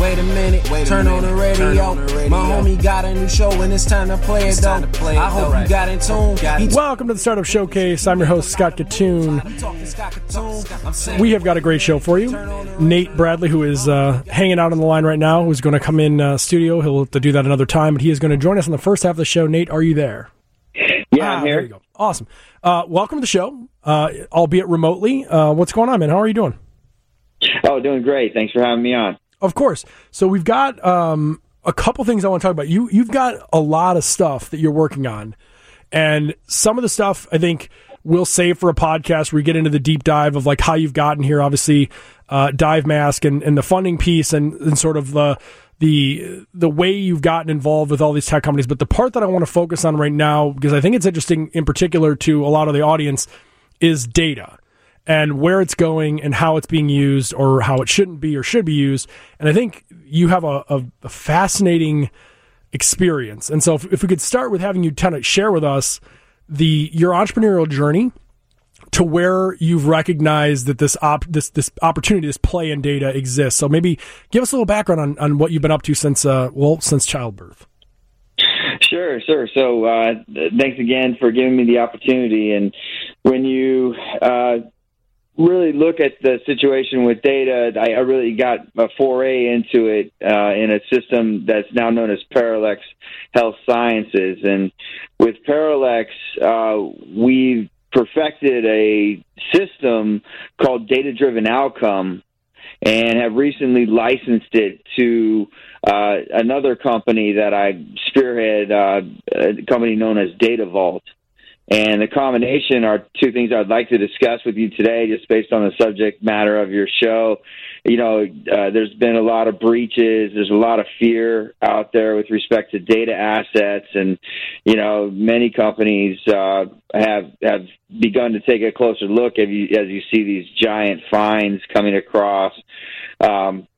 Wait a minute, Wait a turn, minute. On the radio. on the radio. My homie got a new show and it's time to play it's it though. Play it I hope right. you got in tune. Got Welcome to the Startup Showcase. I'm your host, Scott Kitun. We have got a great show for you. Nate Bradley, who is uh, hanging out on the line right now, who's going to come in uh, studio. He'll have to do that another time, but he is going to join us on the first half of the show. Nate, are you there? Yeah, ah, I'm here. There you go. Awesome. Uh, welcome to the show, uh, albeit remotely. Uh, what's going on, man? How are you doing? Oh, doing great. Thanks for having me on. Of course. So we've got um, a couple things I want to talk about. You you've got a lot of stuff that you're working on, and some of the stuff I think we'll save for a podcast where we get into the deep dive of like how you've gotten here. Obviously, uh, dive mask and, and the funding piece and, and sort of the the the way you've gotten involved with all these tech companies. But the part that I want to focus on right now, because I think it's interesting in particular to a lot of the audience, is data and where it's going and how it's being used or how it shouldn't be or should be used. And I think you have a, a, a fascinating experience. And so if, if we could start with having you kind of share with us the your entrepreneurial journey to where you've recognized that this op this this opportunity, this play in data exists. So maybe give us a little background on, on what you've been up to since uh, well since childbirth. Sure, sure. So uh, thanks again for giving me the opportunity. And when you uh, really look at the situation with data, I, I really got a foray into it uh, in a system that's now known as Parallax Health Sciences. And with Parallax, uh, we've perfected a system called Data Driven Outcome and have recently licensed it to uh, another company that I spearhead, uh, a company known as Data Vault. And the combination are two things I'd like to discuss with you today, just based on the subject matter of your show. You know, uh, there's been a lot of breaches. There's a lot of fear out there with respect to data assets, and you know, many companies uh, have have begun to take a closer look as you, as you see these giant fines coming across. Um,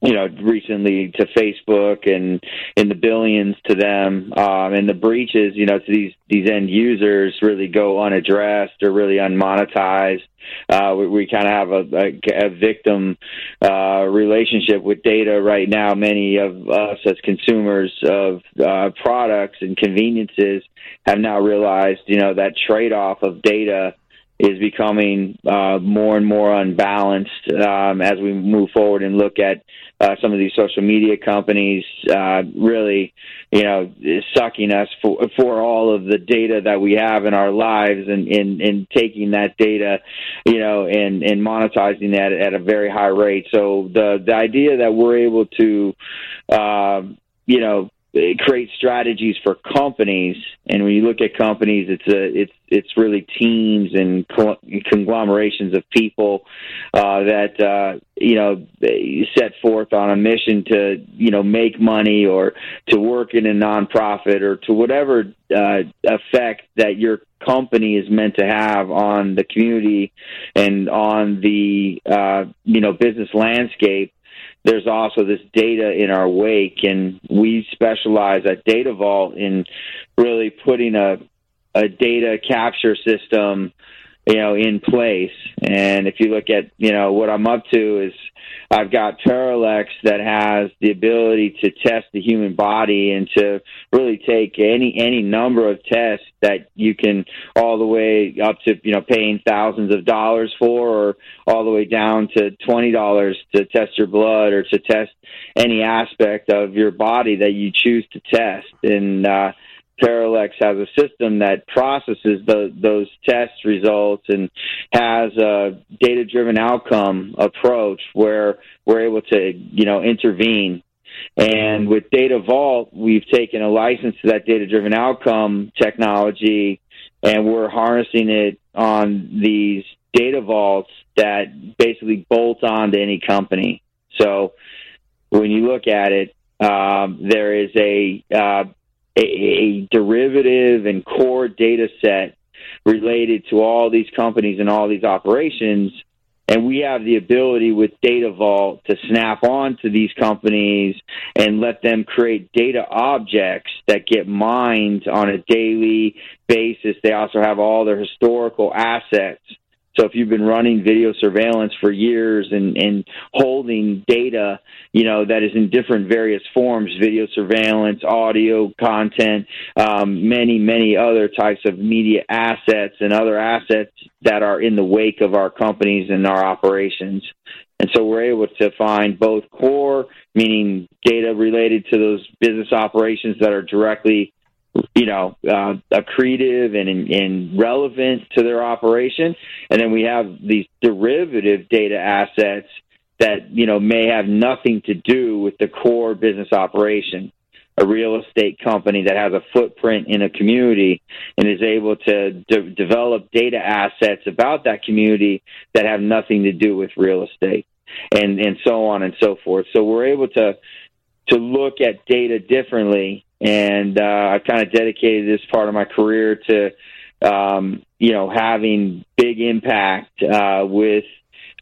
you know, recently to Facebook and in the billions to them, um, and the breaches, you know, to these these end users really go unaddressed or really unmonetized. Uh, we, we kind of have a, a, a victim uh, relationship with data right now. Many of us as consumers of uh, products and conveniences have now realized, you know, that trade off of data is becoming uh, more and more unbalanced um, as we move forward and look at uh, some of these social media companies uh, really, you know, sucking us for for all of the data that we have in our lives and and, and taking that data, you know, and and monetizing that at a very high rate. So the the idea that we're able to, uh, you know, create strategies for companies. And when you look at companies, it's a it's it's really teams and conglomerations of people uh, that uh, you know set forth on a mission to you know make money or to work in a nonprofit or to whatever uh, effect that your company is meant to have on the community and on the uh, you know business landscape there's also this data in our wake, and we specialize at Data Vault in really putting a a data capture system, you know, in place. And if you look at, you know, what I'm up to is I've got Parallax that has the ability to test the human body and to really take any any number of tests that you can all the way up to you know paying thousands of dollars for, or all the way down to twenty dollars to test your blood or to test any aspect of your body that you choose to test. And uh, Parallax has a system that processes the, those test results and has a data-driven outcome approach where we're able to, you know, intervene. And with Data Vault, we've taken a license to that data-driven outcome technology, and we're harnessing it on these data vaults that basically bolt on to any company. So when you look at it, um, there is a uh, a, a derivative and core data set related to all these companies and all these operations. And we have the ability with Data Vault to snap on to these companies and let them create data objects that get mined on a daily basis. They also have all their historical assets So if you've been running video surveillance for years and, and holding data, you know, that is in different various forms, video surveillance, audio content, um, many, many other types of media assets and other assets that are in the wake of our companies and our operations. And so we're able to find both core, meaning data related to those business operations that are directly you know, uh, accretive and, and relevant to their operation. And then we have these derivative data assets that, you know, may have nothing to do with the core business operation. A real estate company that has a footprint in a community and is able to de- develop data assets about that community that have nothing to do with real estate and, and so on and so forth. So we're able to, to look at data differently and uh, I kind of dedicated this part of my career to um, you know having big impact uh, with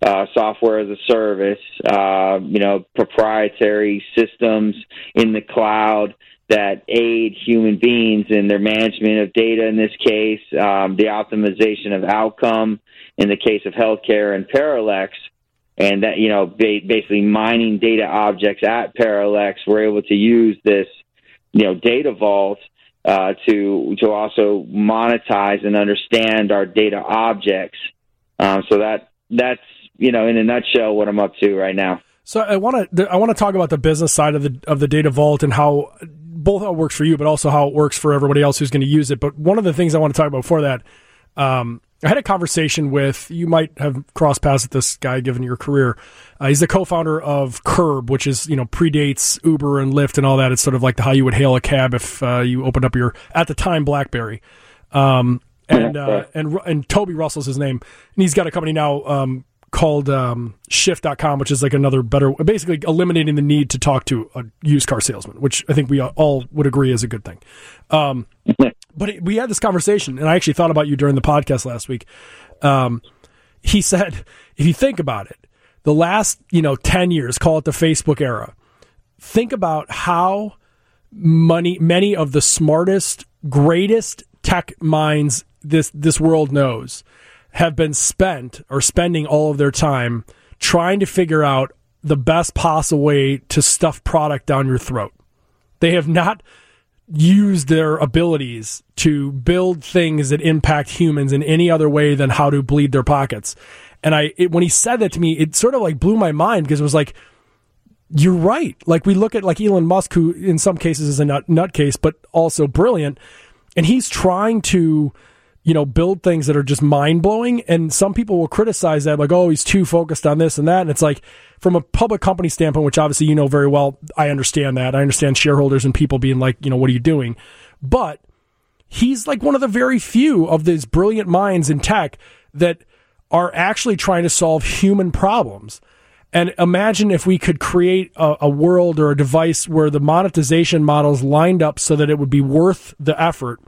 uh, software as a service, uh, you know, proprietary systems in the cloud that aid human beings in their management of data. In this case, um, the optimization of outcome. In the case of healthcare and Parallax, and that you know basically mining data objects at Parallax, we're able to use this you know data vault uh, to to also monetize and understand our data objects. Um, so that that's you know in a nutshell what I'm up to right now. So I want to I want to talk about the business side of the of the data vault and how both how it works for you, but also how it works for everybody else who's going to use it. But one of the things I want to talk about before that, um, I had a conversation with you might have crossed paths with this guy given your career. Uh, he's the co-founder of Curb, which is you know predates Uber and Lyft and all that. It's sort of like the, how you would hail a cab if uh, you opened up your at the time BlackBerry. Um, and uh, and and Toby Russell's his name, and he's got a company now um, called um, Shift.com, which is like another better, basically eliminating the need to talk to a used car salesman, which I think we all would agree is a good thing. Um, but we had this conversation, and I actually thought about you during the podcast last week. Um, he said, if you think about it, the last you know ten years, call it the Facebook era. Think about how money, many of the smartest, greatest tech minds this this world knows have been spent or spending all of their time trying to figure out the best possible way to stuff product down your throat. They have not use their abilities to build things that impact humans in any other way than how to bleed their pockets. And I, it, when he said that to me, it sort of like blew my mind because it was like, you're right. Like we look at like Elon Musk, who in some cases is a nut nutcase, but also brilliant, and he's trying to you know, build things that are just mind blowing. And some people will criticize that, like, oh, he's too focused on this and that. And it's like, from a public company standpoint, which obviously you know very well, I understand that. I understand shareholders and people being like, you know, what are you doing? But he's like one of the very few of these brilliant minds in tech that are actually trying to solve human problems. And imagine if we could create a, a, world or a device where the monetization models lined up so that it would be worth the effort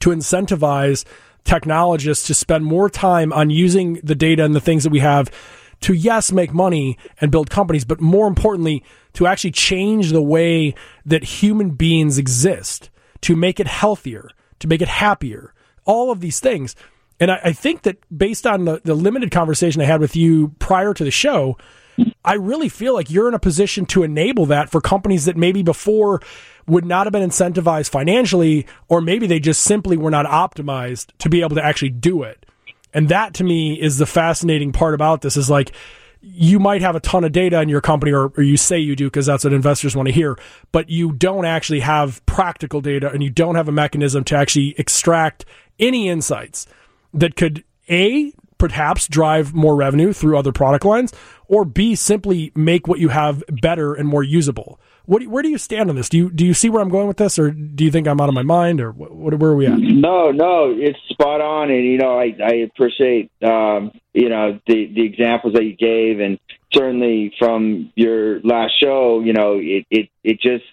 to incentivize technologists to spend more time on using the data and the things that we have to yes make money and build companies but more importantly to actually change the way that human beings exist to make it healthier to make it happier all of these things and I, I think that based on the, the limited conversation i had with you prior to the show I really feel like you're in a position to enable that for companies that maybe before would not have been incentivized financially, or maybe they just simply were not optimized to be able to actually do it. And that to me is the fascinating part about this is like, you might have a ton of data in your company, or, or you say you do because that's what investors want to hear, but you don't actually have practical data and you don't have a mechanism to actually extract any insights that could A, perhaps drive more revenue through other product lines, or B, simply make what you have better and more usable. What, where do you stand on this? Do you do you see where I'm going with this, or do you think I'm out of my mind, or what, where are we at? No, no, it's spot on, and you know I, I appreciate um, you know the the examples that you gave, and certainly from your last show, you know it it it just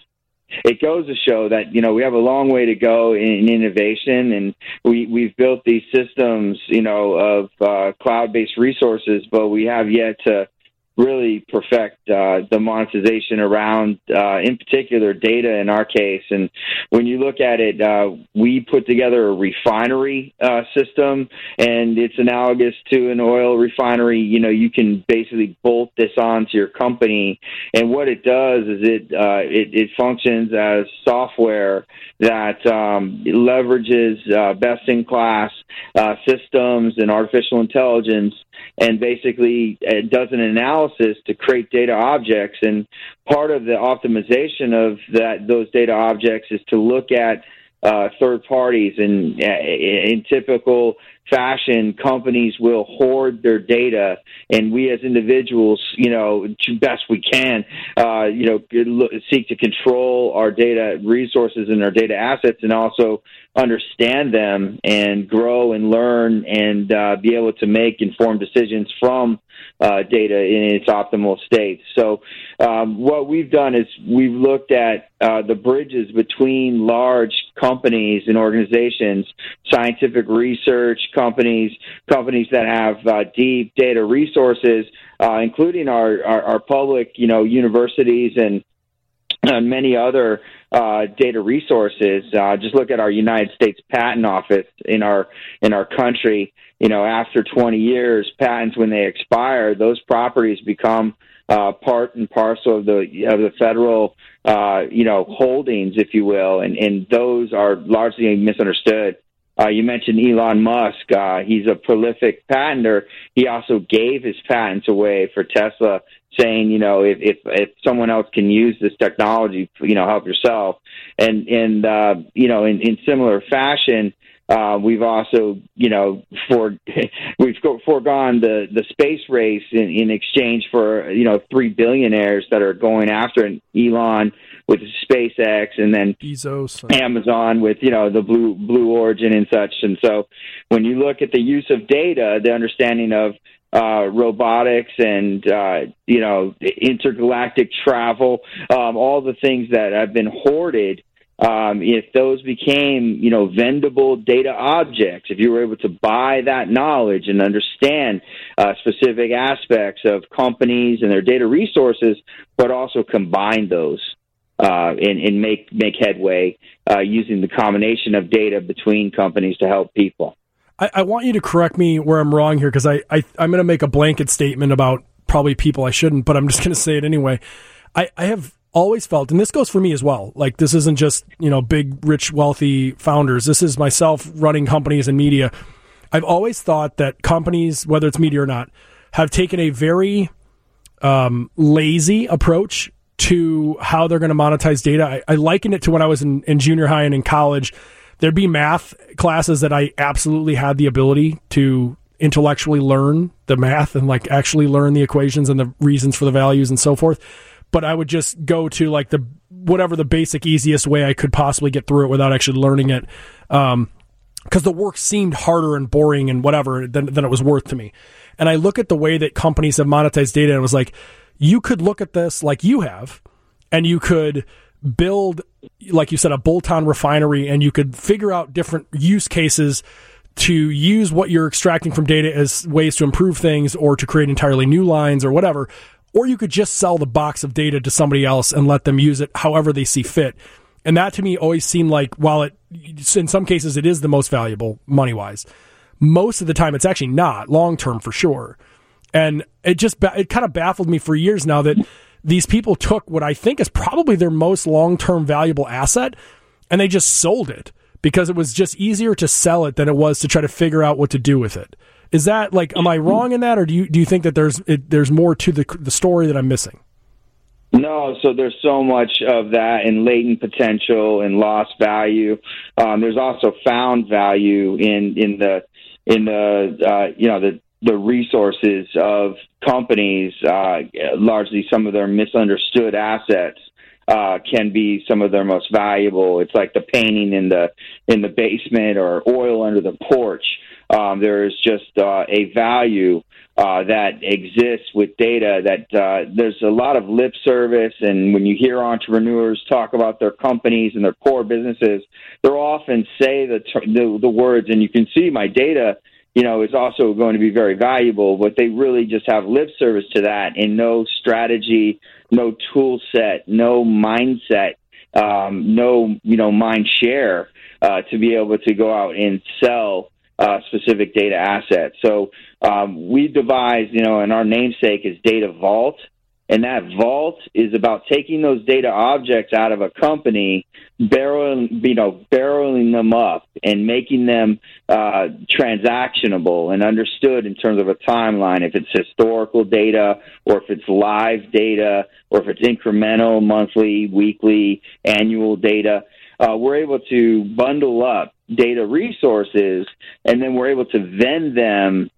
it goes to show that you know we have a long way to go in, innovation, and we we've built these systems, you know, of uh, cloud-based resources, but we have yet to really perfect uh, the monetization around, uh, in particular, data in our case. And when you look at it, uh, we put together a refinery uh, system, and it's analogous to an oil refinery. You know, you can basically bolt this onto your company, and what it does is it uh, it, it functions as software that um, leverages uh, best in class systems and artificial intelligence and basically does an analysis to create data objects. And part of the optimization of that those data objects is to look at uh, third parties. And uh, in typical fashion, companies will hoard their data, and we as individuals, you know, best we can, uh, you know, seek to control our data resources and our data assets, and also understand them and grow and learn and uh, be able to make informed decisions from uh, data in its optimal state. So, um, what we've done is we've looked at uh, the bridges between large companies and organizations, scientific research companies, companies that have uh, deep data resources, uh, including our, our, our public, you know, universities and and many other uh, data resources. Uh, just look at our United States Patent Office in our in our country. You know, after 20 years, patents when they expire, those properties become uh, part and parcel of the of the federal uh, you know holdings, if you will, and and those are largely misunderstood. Uh, you mentioned Elon Musk. Uh, he's a prolific patenter. He also gave his patents away for Tesla, saying, you know, if if, if someone else can use this technology, you know, help yourself. And and uh, you know, in, in similar fashion, uh, we've also, you know, for we've foregone the the space race in, in exchange for you know three billionaires that are going after an Elon with SpaceX and then Bezos, Amazon with you know the Blue Blue Origin and such. And so, when you look at the use of data, the understanding of uh, robotics and uh, you know intergalactic travel, um, all the things that have been hoarded. Um, if those became, you know, vendable data objects, if you were able to buy that knowledge and understand uh, specific aspects of companies and their data resources, but also combine those, uh, and, and, make make headway uh, using the combination of data between companies to help people. I, I want you to correct me where I'm wrong here because I, I I'm going to make a blanket statement about probably people I shouldn't, but I'm just going to say it anyway. I, I have always felt, and this goes for me as well. Like this isn't just you know big, rich, wealthy founders. This is myself running companies and media. I've always thought that companies, whether it's media or not, have taken a very um, lazy approach to how they're going to monetize data. I, I liken it to when I was in, in junior high and in college. There'd be math classes that I absolutely had the ability to intellectually learn the math and like actually learn the equations and the reasons for the values and so forth. But I would just go to like the whatever the basic easiest way I could possibly get through it without actually learning it. Um, because the work seemed harder and boring and whatever than, than it was worth to me. And I look at the way that companies have monetized data and was like, you could look at this like you have, and you could build, like you said, a bolt on refinery, and you could figure out different use cases to use what you're extracting from data as ways to improve things or to create entirely new lines or whatever. Or you could just sell the box of data to somebody else and let them use it however they see fit. And that to me always seemed like, while it, in some cases, it is the most valuable money wise, most of the time it's actually not long term for sure. And it just it kind of baffled me for years now that these people took what I think is probably their most long term valuable asset and they just sold it because it was just easier to sell it than it was to try to figure out what to do with it. Is that like am I wrong in that, or do you do you think that there's it, there's more to the the story that I'm missing? No, so there's so much of that in latent potential and lost value. Um, there's also found value in in the in the uh, you know the the resources of companies, uh, largely some of their misunderstood assets, uh, can be some of their most valuable. It's like the painting in the in the basement or oil under the porch. Um, there is just uh, a value uh, that exists with data. That uh, there's a lot of lip service, and when you hear entrepreneurs talk about their companies and their core businesses, they'll often say the the, the words, and you can see my data you know, is also going to be very valuable. But they really just have lip service to that and no strategy, no tool set, no mindset, um, no you know mind share uh, to be able to go out and sell uh, specific data assets. So um, we devised, you know, and our namesake is Data Vault. And that vault is about taking those data objects out of a company, barreling, you know, barreling them up and making them uh, transactionable and understood in terms of a timeline. If it's historical data, or if it's live data, or if it's incremental, monthly, weekly, annual data, uh, we're able to bundle up data resources, and then we're able to vend them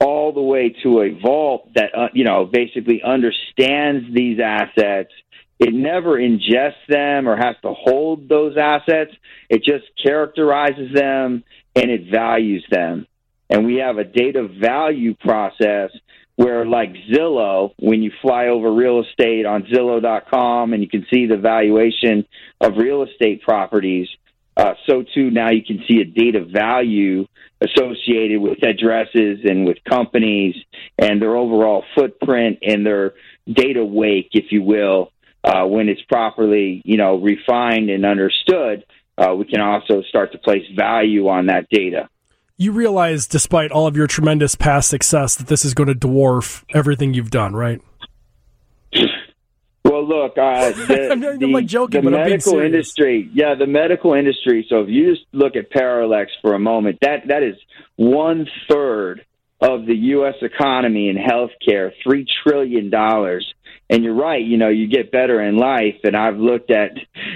all the way to a vault that uh, you know basically understands these assets. It never ingests them or has to hold those assets. It just characterizes them and it values them. And we have a data value process where, like Zillow, when you fly over real estate on Zillow.com and you can see the valuation of real estate properties, uh, so too now you can see a data value associated with addresses and with companies and their overall footprint and their data wake, if you will, uh, when it's properly, you know, refined and understood. Uh, we can also start to place value on that data. You realize, despite all of your tremendous past success, that this is going to dwarf everything you've done, right? Well, look, uh, the, I'm, the, like joking, the medical industry, yeah, the medical industry. So if you just look at Parallax for a moment, that that is one third of the U.S. economy in healthcare, three trillion dollars. And you're right, you know, you get better in life. And I've looked at,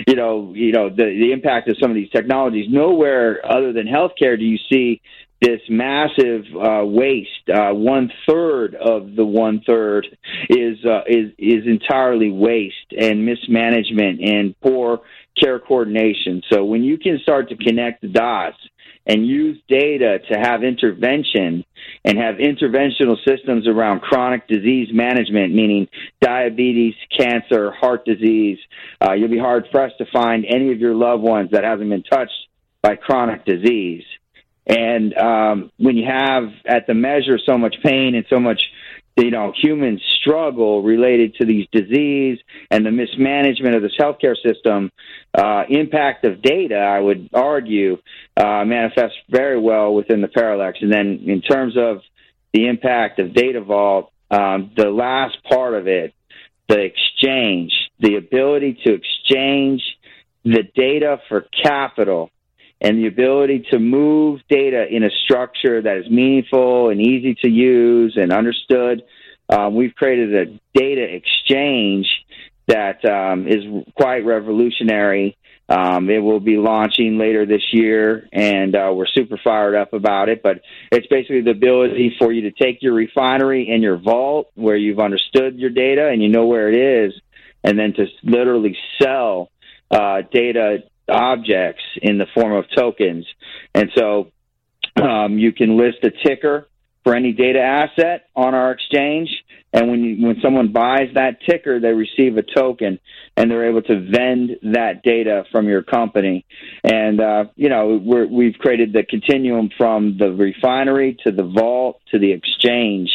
you know, you know the the impact of some of these technologies. Nowhere other than healthcare do you see this massive uh, waste. Uh, one third of the one third is uh, is is entirely waste and mismanagement and poor care coordination. So when you can start to connect the dots and use data to have intervention and have interventional systems around chronic disease management, meaning diabetes, cancer, heart disease, uh, you'll be hard pressed to find any of your loved ones that haven't been touched by chronic disease. And um, when you have at the measure so much pain and so much, you know, human struggle related to these disease and the mismanagement of this healthcare system, uh, impact of data, I would argue, uh, manifests very well within the Parallax. And then in terms of the impact of Data Vault, um, the last part of it, the exchange, the ability to exchange the data for capital and the ability to move data in a structure that is meaningful and easy to use and understood. Um, we've created a data exchange that um, is quite revolutionary. Um, it will be launching later this year, and uh, we're super fired up about it. But it's basically the ability for you to take your refinery and your vault where you've understood your data and you know where it is, and then to literally sell uh, data objects in the form of tokens. And so um, you can list a ticker for any data asset on our exchange. And when you, when someone buys that ticker, they receive a token, and they're able to vend that data from your company. And uh, you know we have created the continuum from the refinery to the vault to the exchange,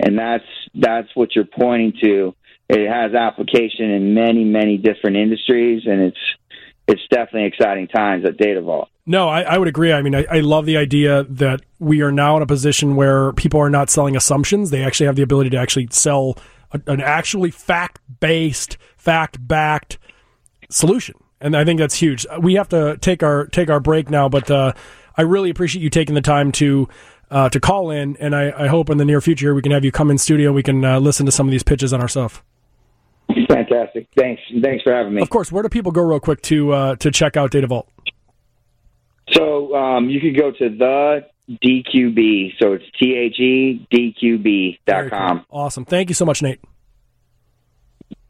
and that's that's what you're pointing to. It has application in many many different industries, and it's it's definitely exciting times at Data Vault. No, I, I would agree. I mean, I, I, love the idea that we are now in a position where people are not selling assumptions. They actually have the ability to actually sell a, an actually fact based, fact backed solution. And I think that's huge. We have to take our take our break now, but uh, I really appreciate you taking the time to uh, to call in, and I, I, hope in the near future we can have you come in studio. We can uh, listen to some of these pitches on our stuff. Fantastic. Thanks. Thanks for having me. Of course. Where do people go real quick to uh, to check out Data Vault? So um, you could go to the DQB. So it's T H E D Q B dot com. Cool. Awesome. Thank you so much, Nate.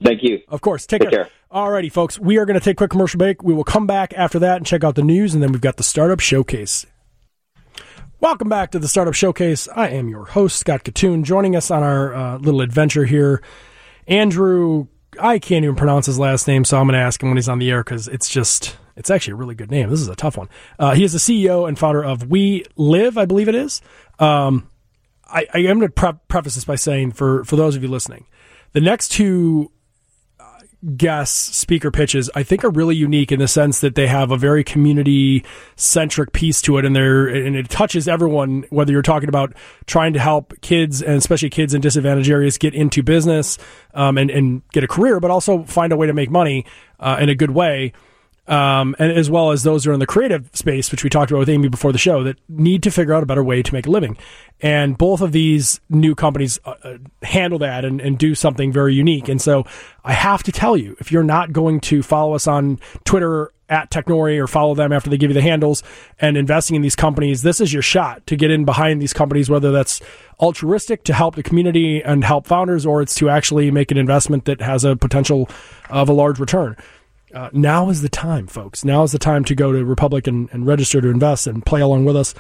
Thank you. Of course. Take, Take care. care. Alrighty, folks. We are going to take a quick commercial break. We will come back after that and check out the news, and then we've got the Startup Showcase. Welcome back to the Startup Showcase. I am your host, Scott Kitun. Joining us on our uh, little adventure here, Andrew I can't even pronounce his last name, so I'm going to ask him when he's on the air because it's just It's actually a really good name. This is a tough one. Uh, he is the CEO and founder of We Live, I believe it is. Um, I, I, am going to pre- preface this by saying, for for those of you listening, the next two guest speaker pitches I think are really unique in the sense that they have a very community centric piece to it and they're and it touches everyone whether you're talking about trying to help kids and especially kids in disadvantaged areas get into business um, and, and get a career but also find a way to make money uh, in a good way um, and as well as those who are in the creative space, which we talked about with Amy before the show, that need to figure out a better way to make a living. And both of these new companies uh, uh, handle that and, and do something very unique. And so I have to tell you, if you're not going to follow us on Twitter at Technori or follow them after they give you the handles and investing in these companies, this is your shot to get in behind these companies, whether that's altruistic to help the community and help founders, or it's to actually make an investment that has a potential of a large return. Uh, now is the time, folks. Now is the time to go to Republic and, and register to invest and play along with us.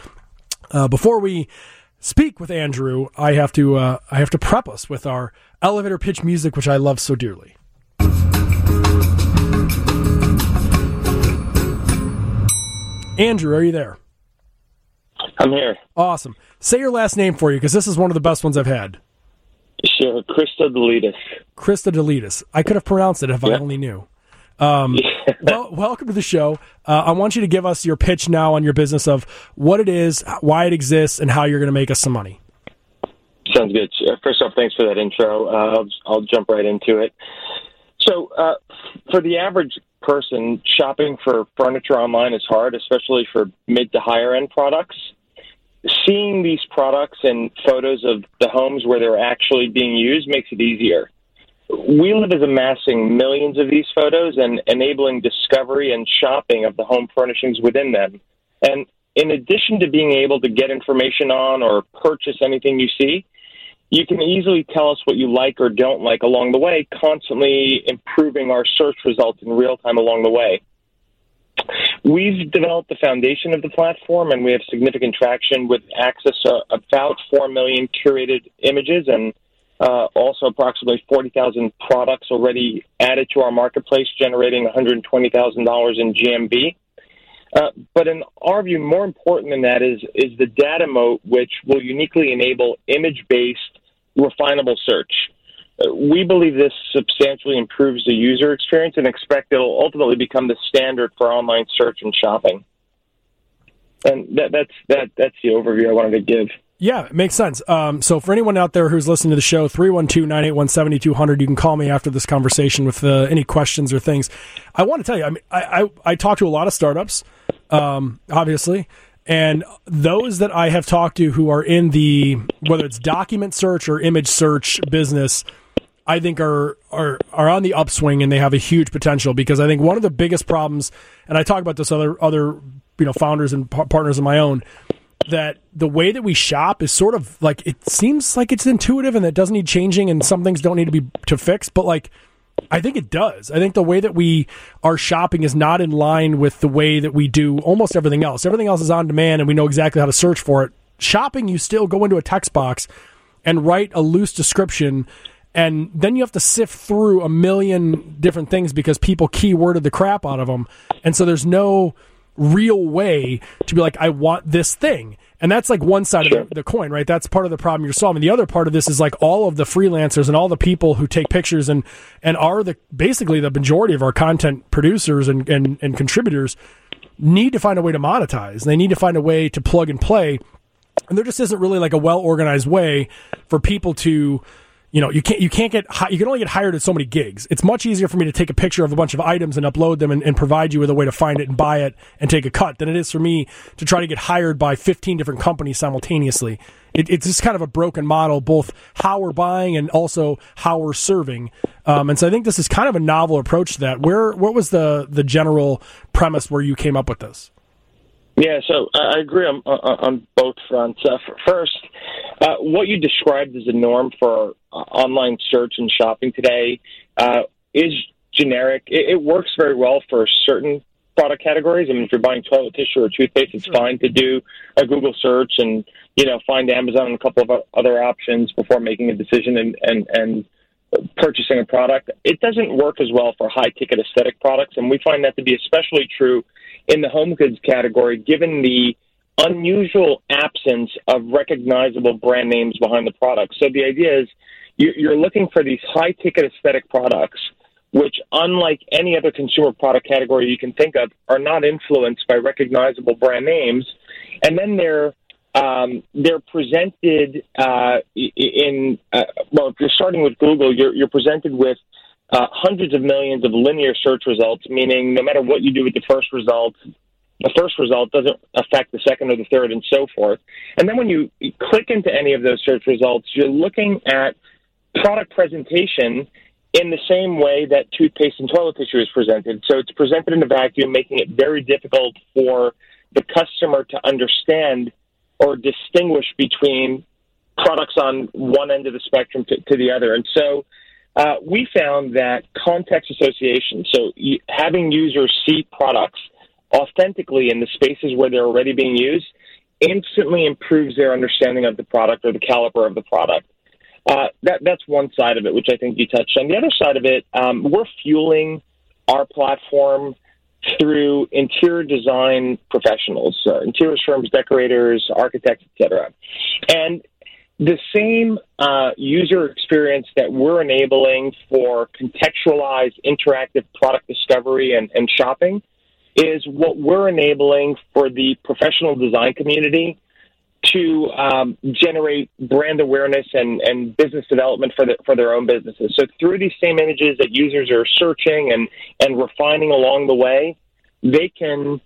Uh, before we speak with Andrew, I have to uh, I have to prep us with our elevator pitch music, which I love so dearly. Andrew, are you there? I'm here. Awesome. Say your last name for you because this is one of the best ones I've had. Sure, Krista Delitis. Krista Delitis. I could have pronounced it if I only knew. Um, well, welcome to the show. Uh, I want you to give us your pitch now on your business of what it is, why it exists, and how you're going to make us some money. Sounds good. First off, thanks for that intro. Uh, I'll, I'll, jump right into it. So, uh, for the average person, shopping for furniture online is hard, especially for mid to higher end products. Seeing these products and photos of the homes where they're actually being used makes it easier. WeLivv is amassing millions of these photos and enabling discovery and shopping of the home furnishings within them. And in addition to being able to get information on or purchase anything you see, you can easily tell us what you like or don't like along the way, constantly improving our search results in real time along the way. We've developed the foundation of the platform and we have significant traction with access to about 4 million curated images and uh, also, approximately 40,000 products already added to our marketplace, generating $120,000 in GMV. Uh, but in our view, more important than that is is the data moat, which will uniquely enable image-based, refinable search. Uh, we believe this substantially improves the user experience and expect it will ultimately become the standard for online search and shopping. And that, that's that that's the overview I wanted to give. Yeah, it makes sense. Um, so for anyone out there who's listening to the show, 312-981-7200, you can call me after this conversation with uh, any questions or things. I want to tell you, I mean, I, I, I talk to a lot of startups, um, obviously, and those that I have talked to who are in the, whether it's document search or image search business, I think are, are, are on the upswing and they have a huge potential because I think one of the biggest problems, and I talk about this other, other, you know, founders and partners of my own, that the way that we shop is sort of like it seems like it's intuitive and that doesn't need changing and some things don't need to be to fix but like I think it does. I think the way that we are shopping is not in line with the way that we do almost everything else. Everything else is on demand and we know exactly how to search for it. Shopping, you still go into a text box and write a loose description and then you have to sift through a million different things because people keyworded the crap out of them. And so there's no real way to be like, I want this thing. And that's like one side sure. of the, the, coin, right? That's part of the problem you're solving. The other part of this is like all of the freelancers and all the people who take pictures and, and are the basically the majority of our content producers and, and, and contributors need to find a way to monetize. They need to find a way to plug and play. And there just isn't really like a well organized way for people to you know you can't you can't get you can only get hired at so many gigs. It's much easier for me to take a picture of a bunch of items and upload them and, and, provide you with a way to find it and buy it and take a cut than it is for me to try to get hired by 15 different companies simultaneously. It, it's just kind of a broken model both how we're buying and also how we're serving. Um, and so i think this is kind of a novel approach to that. Where what was the the general premise where you came up with this yeah, so I agree on, on both fronts. Uh, first, uh, what you described as a norm for uh, online search and shopping today uh, is generic. It, it, works very well for certain product categories. I mean, if you're buying toilet tissue or toothpaste, it's fine to do a Google search and you know find Amazon and a couple of other options before making a decision and and and purchasing a product. It doesn't work as well for high ticket aesthetic products, and we find that to be especially true in the home goods category, given the unusual absence of recognizable brand names behind the product. So the idea is you're looking for these high ticket aesthetic products, which, unlike any other consumer product category you can think of, are not influenced by recognizable brand names. And then they're um, they're presented uh, in uh, well, if you're starting with Google, you're, you're presented with uh, hundreds of millions of linear search results, meaning no matter what you do with the first result, the first result doesn't affect the second or the third, and so forth. And then when you click into any of those search results, you're looking at product presentation in the same way that toothpaste and toilet tissue is presented. So it's presented in a vacuum, making it very difficult for the customer to understand or distinguish between products on one end of the spectrum to, to the other. And so uh, we found that context association, so having users see products authentically in the spaces where they're already being used, instantly improves their understanding of the product or the caliber of the product. Uh, that, that's one side of it, which I think you touched on. The other side of it, um, we're fueling our platform through interior design professionals, uh, interior firms, decorators, architects, etc. And the same uh, user experience that we're enabling for contextualized interactive product discovery and, and shopping is what we're enabling for the professional design community to um, generate brand awareness and, and business development for, the, for their own businesses. So through these same images that users are searching and, and refining along the way, they can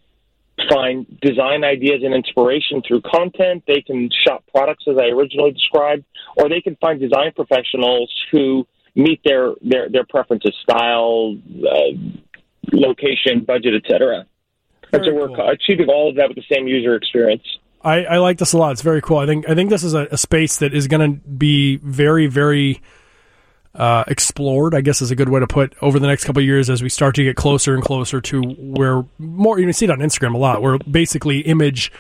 find design ideas and inspiration through content. They can shop products as I originally described, or they can find design professionals who meet their their, their preferences, style, uh, location, budget, etc. And so we're cool. achieving all of that with the same user experience. I, I like this a lot. It's very cool. I think I think this is a, a space that is going to be very very uh, explored. I guess is a good way to put over the next couple of years as we start to get closer and closer to where more. You can see it on Instagram a lot, where basically image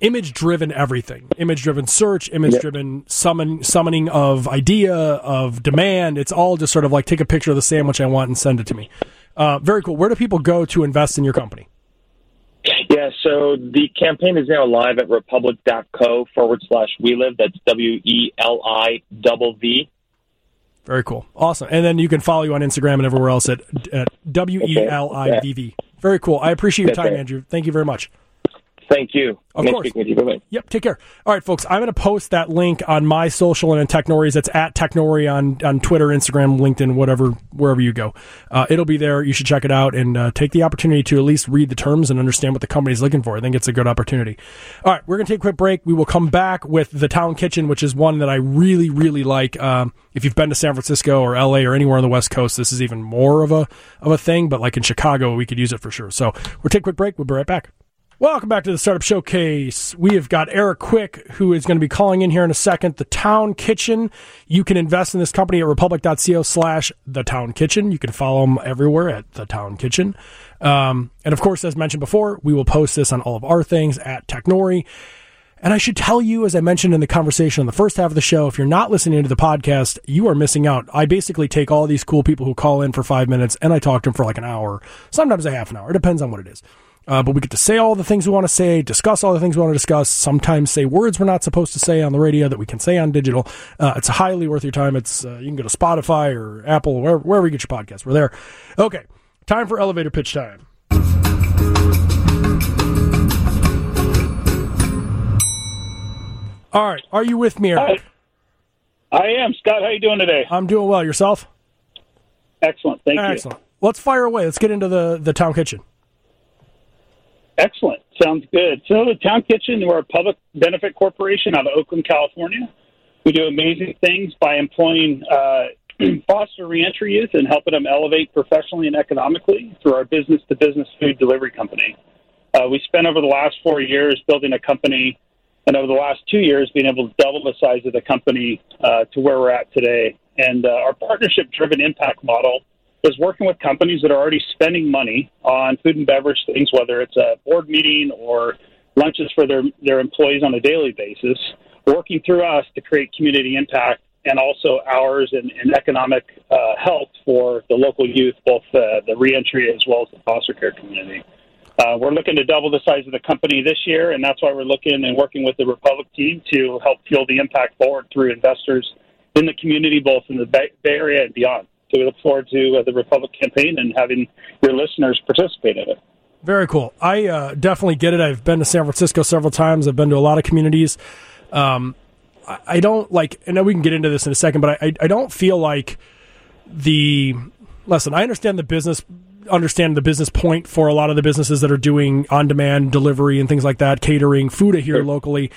image driven everything image driven search image driven yep. summon summoning of idea of demand it's all just sort of like take a picture of the sandwich i want and send it to me uh, very cool where do people go to invest in your company yeah, so the campaign is now live at republic.co forward slash WeLivv. That's W E L I double V. Very cool. Awesome. And then you can follow you on Instagram and everywhere else at, at W E L I V V. Very cool. I appreciate your time, Andrew. Thank you very much. Thank you. Of nice course. You. Yep. Take care. All right, folks. I'm going to post that link on my social and in Technori's. That's at Technori on, on Twitter, Instagram, LinkedIn, whatever, wherever you go. Uh, it'll be there. You should check it out and uh, take the opportunity to at least read the terms and understand what the company's looking for. I think it's a good opportunity. All right. We're going to take a quick break. We will come back with the Town Kitchen, which is one that I really, really like. Um, if you've been to San Francisco or LA or anywhere on the West Coast, this is even more of a, of a thing. But like in Chicago, we could use it for sure. So we'll take a quick break. We'll be right back. Welcome back to the Startup Showcase. We have got Eric Quick, who is going to be calling in here in a second. The Town Kitchen. You can invest in this company at republic.co slash the Town Kitchen. You can follow them everywhere at the Town Kitchen. Um, and of course, as mentioned before, we will post this on all of our things at Technori. And I should tell you, as I mentioned in the conversation in the first half of the show, if you're not listening to the podcast, you are missing out. I basically take all these cool people who call in for five minutes and I talk to them for like an hour, sometimes a half an hour. It depends on what it is. Uh, but we get to say all the things we want to say, discuss all the things we want to discuss, sometimes say words we're not supposed to say on the radio that we can say on digital. Uh, it's highly worth your time. It's uh, You can go to Spotify or Apple, wherever, wherever you get your podcast. We're there. Okay, time for elevator pitch time. All right, are you with me, Eric? Hi. I am. Scott, how you doing today? I'm doing well. Yourself? Excellent. Thank Excellent. you. Excellent. Let's fire away. Let's get into the, the town kitchen. Excellent. Sounds good. So, the Town Kitchen, we're a public benefit corporation out of Oakland, California. We do amazing things by employing uh, foster reentry youth and helping them elevate professionally and economically through our business to business food delivery company. Uh, we spent over the last four years building a company, and over the last two years, being able to double the size of the company uh, to where we're at today. And uh, our partnership driven impact model is working with companies that are already spending money on food and beverage things, whether it's a board meeting or lunches for their, their employees on a daily basis, working through us to create community impact and also hours and, and economic uh, health for the local youth, both uh, the reentry as well as the foster care community. Uh, we're looking to double the size of the company this year, and that's why we're looking and working with the Republic team to help fuel the impact forward through investors in the community, both in the Bay Area and beyond. So we look forward to uh, the Republic campaign and having your listeners participate in it. Very cool. I uh, definitely get it. I've been to San Francisco several times. I've been to a lot of communities. Um, I, I, don't like. I know we can get into this in a second, but I, I don't feel like the lesson. I understand the business understand the business point for a lot of the businesses that are doing on demand delivery and things like that, catering, food here sure. locally.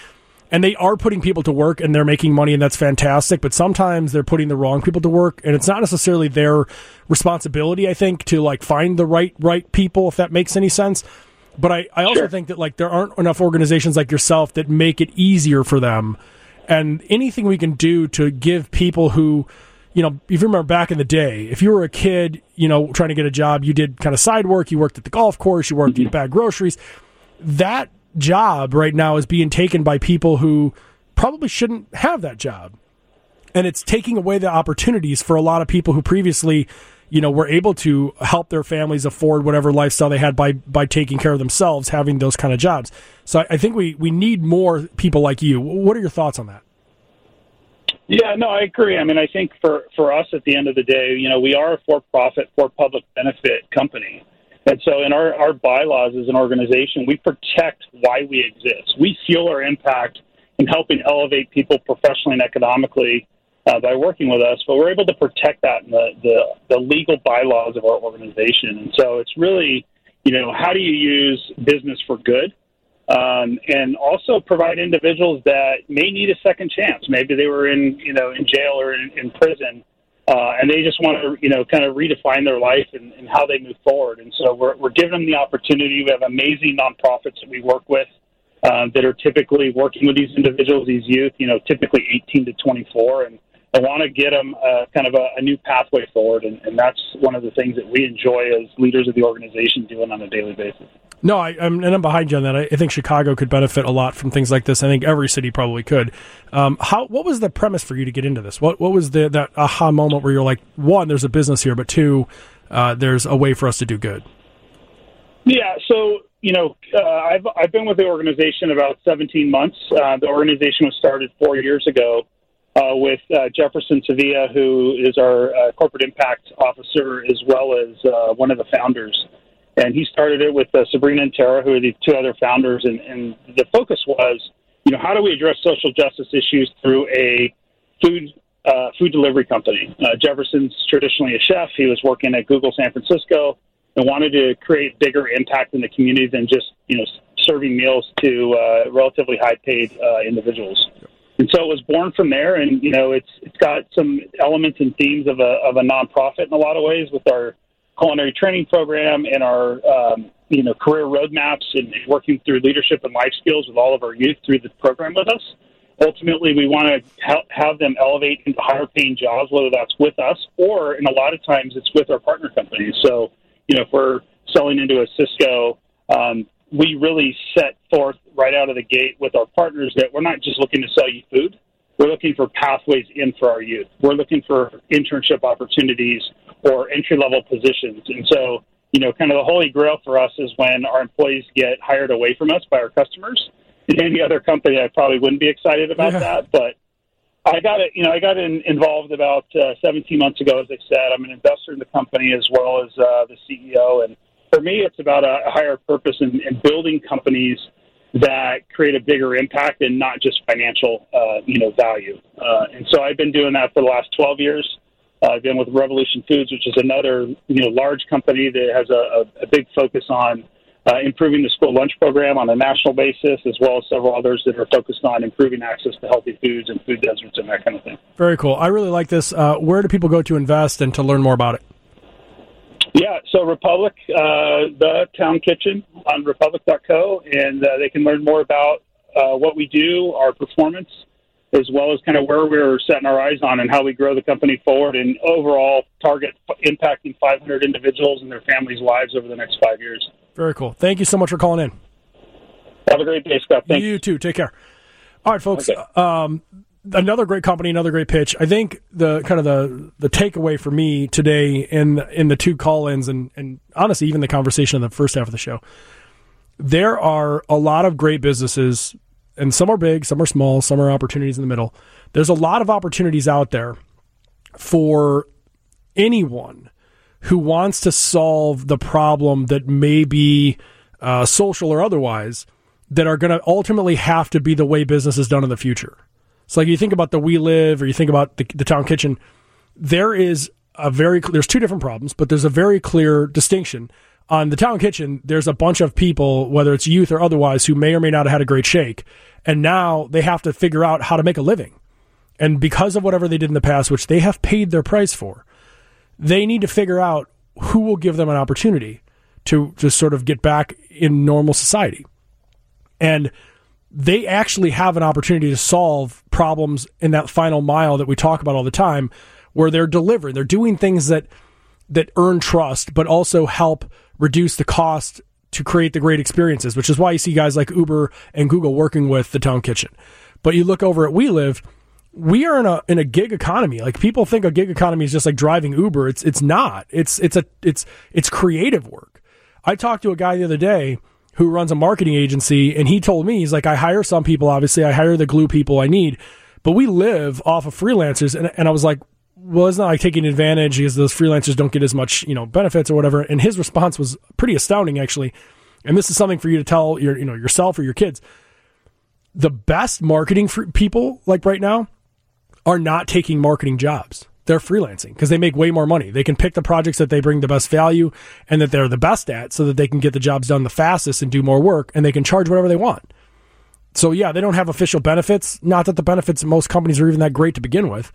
And they are putting people to work and they're making money and that's fantastic. But sometimes they're putting the wrong people to work and it's not necessarily their responsibility, I think, to like find the right right people, if that makes any sense. But I, I also sure. think that like there aren't enough organizations like yourself that make it easier for them. And anything we can do to give people who you know, if you remember back in the day, if you were a kid, you know, trying to get a job, you did kind of side work, you worked at the golf course, you worked mm-hmm. at bag groceries. That job right now is being taken by people who probably shouldn't have that job. And it's taking away the opportunities for a lot of people who previously, you know, were able to help their families afford whatever lifestyle they had by by taking care of themselves, having those kind of jobs. So I, I think we we need more people like you. What are your thoughts on that? Yeah, no, I agree. I mean, I think for for us at the end of the day, you know, we are a for-profit, for-public benefit company. And so, in our, our bylaws as an organization, we protect why we exist. We feel our impact in helping elevate people professionally and economically uh, by working with us, but we're able to protect that in the, the, the legal bylaws of our organization. And so, it's really, you know, how do you use business for good? um, and also provide individuals that may need a second chance. Maybe they were in you know in jail or in, in prison, uh, and they just want to you know kind of redefine their life and, and how they move forward. And so we're we're giving them the opportunity. We have amazing nonprofits that we work with. Uh, that are typically working with these individuals, these youth, you know, typically 18 to 24, and I want to get them uh, kind of a, a new pathway forward, and, and that's one of the things that we enjoy as leaders of the organization doing on a daily basis. No, I, am and I'm behind you on that. I, I, think Chicago could benefit a lot from things like this. I think every city probably could. Um, how? What was the premise for you to get into this? What What was the that aha moment where you're like, one, there's a business here, but two, uh, there's a way for us to do good. Yeah. So you know, uh, I've I've been with the organization about 17 months. Uh, the organization was started four years ago uh, with uh, Jefferson Sevilla, who is our uh, corporate impact officer, as well as one of the founders and he started it with uh, Sabrina and Tara, who are the two other founders. And, and the focus was, you know, how do we address social justice issues through a food uh, food delivery company? Uh, Jefferson's traditionally a chef. He was working at Google San Francisco and wanted to create bigger impact in the community than just you know serving meals to uh, relatively high paid uh, individuals. And so it was born from there, and you know it's it's got some elements and themes of a of a nonprofit in a lot of ways with our culinary training program and our um, you know career roadmaps and working through leadership and life skills with all of our youth through the program with us. Ultimately, we want to help have them elevate into higher paying jobs, whether that's with us or, in a lot of times, it's with our partner companies. So, you know, if we're selling into a Cisco, um, we really set forth right out of the gate with our partners that we're not just looking to sell you food. We're looking for pathways in for our youth. We're looking for internship opportunities or entry level positions. And so, you know, kind of the holy grail for us is when our employees get hired away from us by our customers. In any other company, I probably wouldn't be excited about yeah. that. But I got it, you know, I got in, involved about uh, 17 months ago. As I said, I'm an investor in the company as well as uh, the CEO. And for me, it's about a, higher purpose in, in building companies that create a bigger impact and not just financial, uh, you know, value. Uh, and so I've been doing that for the last 12 years. Uh, again, with Revolution Foods, which is another you know large company that has a, a, a big focus on uh, improving the school lunch program on a national basis, as well as several others that are focused on improving access to healthy foods and food deserts and that kind of thing. Very cool. I really like this. Uh, where do people go to invest and to learn more about it? Yeah, so Republic, uh, the town kitchen on republic.co, and uh, they can learn more about uh, what we do, our performance, as well as kind of where we're setting our eyes on and how we grow the company forward and overall target impacting 500 individuals and their families' lives over the next five years. Very cool. Thank you so much for calling in. Have a great day, Scott. Thanks. You too. Take care. All right, folks. Okay. Um, another great company, another great pitch. I think the kind of the the takeaway for me today in in the two call-ins and and honestly even the conversation in the first half of the show, there are a lot of great businesses, and some are big, some are small, some are opportunities in the middle. There's a lot of opportunities out there for anyone who wants to solve the problem that may be uh, social or otherwise that are going to ultimately have to be the way business is done in the future. So, like you think about the WeLivv or you think about the, the Town Kitchen, there is a very there's two different problems, but there's a very clear distinction. On the Town Kitchen, there's a bunch of people, whether it's youth or otherwise, who may or may not have had a great shake, and now they have to figure out how to make a living. And because of whatever they did in the past, which they have paid their price for, they need to figure out who will give them an opportunity to just sort of get back in normal society. And they actually have an opportunity to solve problems in that final mile that we talk about all the time where they're delivering they're doing things that that earn trust but also help reduce the cost to create the great experiences which is why you see guys like Uber and Google working with the town kitchen. But you look over at WeLivv we are in a in a gig economy. Like people think a gig economy is just like driving Uber. It's it's not. It's it's a it's it's creative work. I talked to a guy the other day who runs a marketing agency, and he told me he's like, I hire some people. Obviously, I hire the glue people I need, but we live off of freelancers. And, and I was like, well, it's not like taking advantage because those freelancers don't get as much, you know, benefits or whatever. And his response was pretty astounding, actually. And this is something for you to tell your, you know, yourself or your kids. The best marketing people, like right now, are not taking marketing jobs they're freelancing because they make way more money. They can pick the projects that they bring the best value and that they're the best at so that they can get the jobs done the fastest and do more work and they can charge whatever they want. So, yeah, they don't have official benefits. Not that the benefits most companies are even that great to begin with.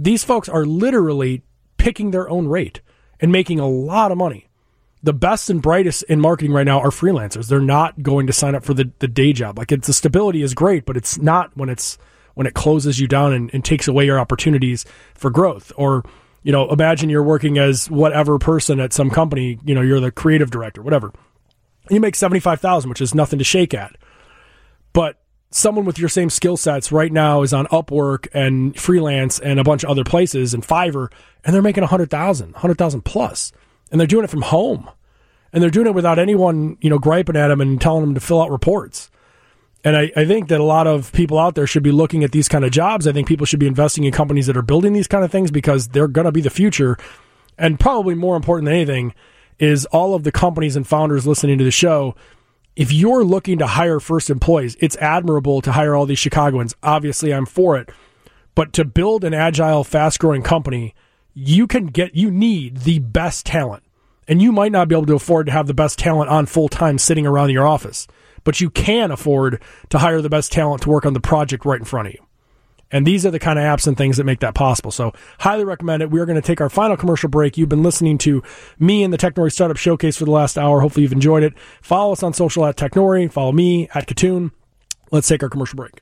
These folks are literally picking their own rate and making a lot of money. The best and brightest in marketing right now are freelancers. They're not going to sign up for the, the day job. Like, it's, the stability is great, but it's not when it's when it closes you down and, and takes away your opportunities for growth. Or, you know, imagine you're working as whatever person at some company, you know, you're the creative director, whatever. You make 75,000, which is nothing to shake at. But someone with your same skill sets right now is on Upwork and freelance and a bunch of other places and Fiverr, and they're making 100,000, 100,000 plus, and they're doing it from home. And they're doing it without anyone, you know, griping at them and telling them to fill out reports. And I, I, think that a lot of people out there should be looking at these kind of jobs. I think people should be investing in companies that are building these kind of things because they're going to be the future. And probably more important than anything is all of the companies and founders listening to the show. If you're looking to hire first employees, it's admirable to hire all these Chicagoans. Obviously, I'm for it. But to build an agile, fast growing company, you can get, you need the best talent. And you might not be able to afford to have the best talent on full time sitting around your office but you can afford to hire the best talent to work on the project right in front of you. And these are the kind of apps and things that make that possible. So, highly recommend it. We are going to take our final commercial break. You've been listening to me and the Technori Startup Showcase for the last hour. Hopefully, you've enjoyed it. Follow us on social at Technori. Follow me at Kitun. Let's take our commercial break.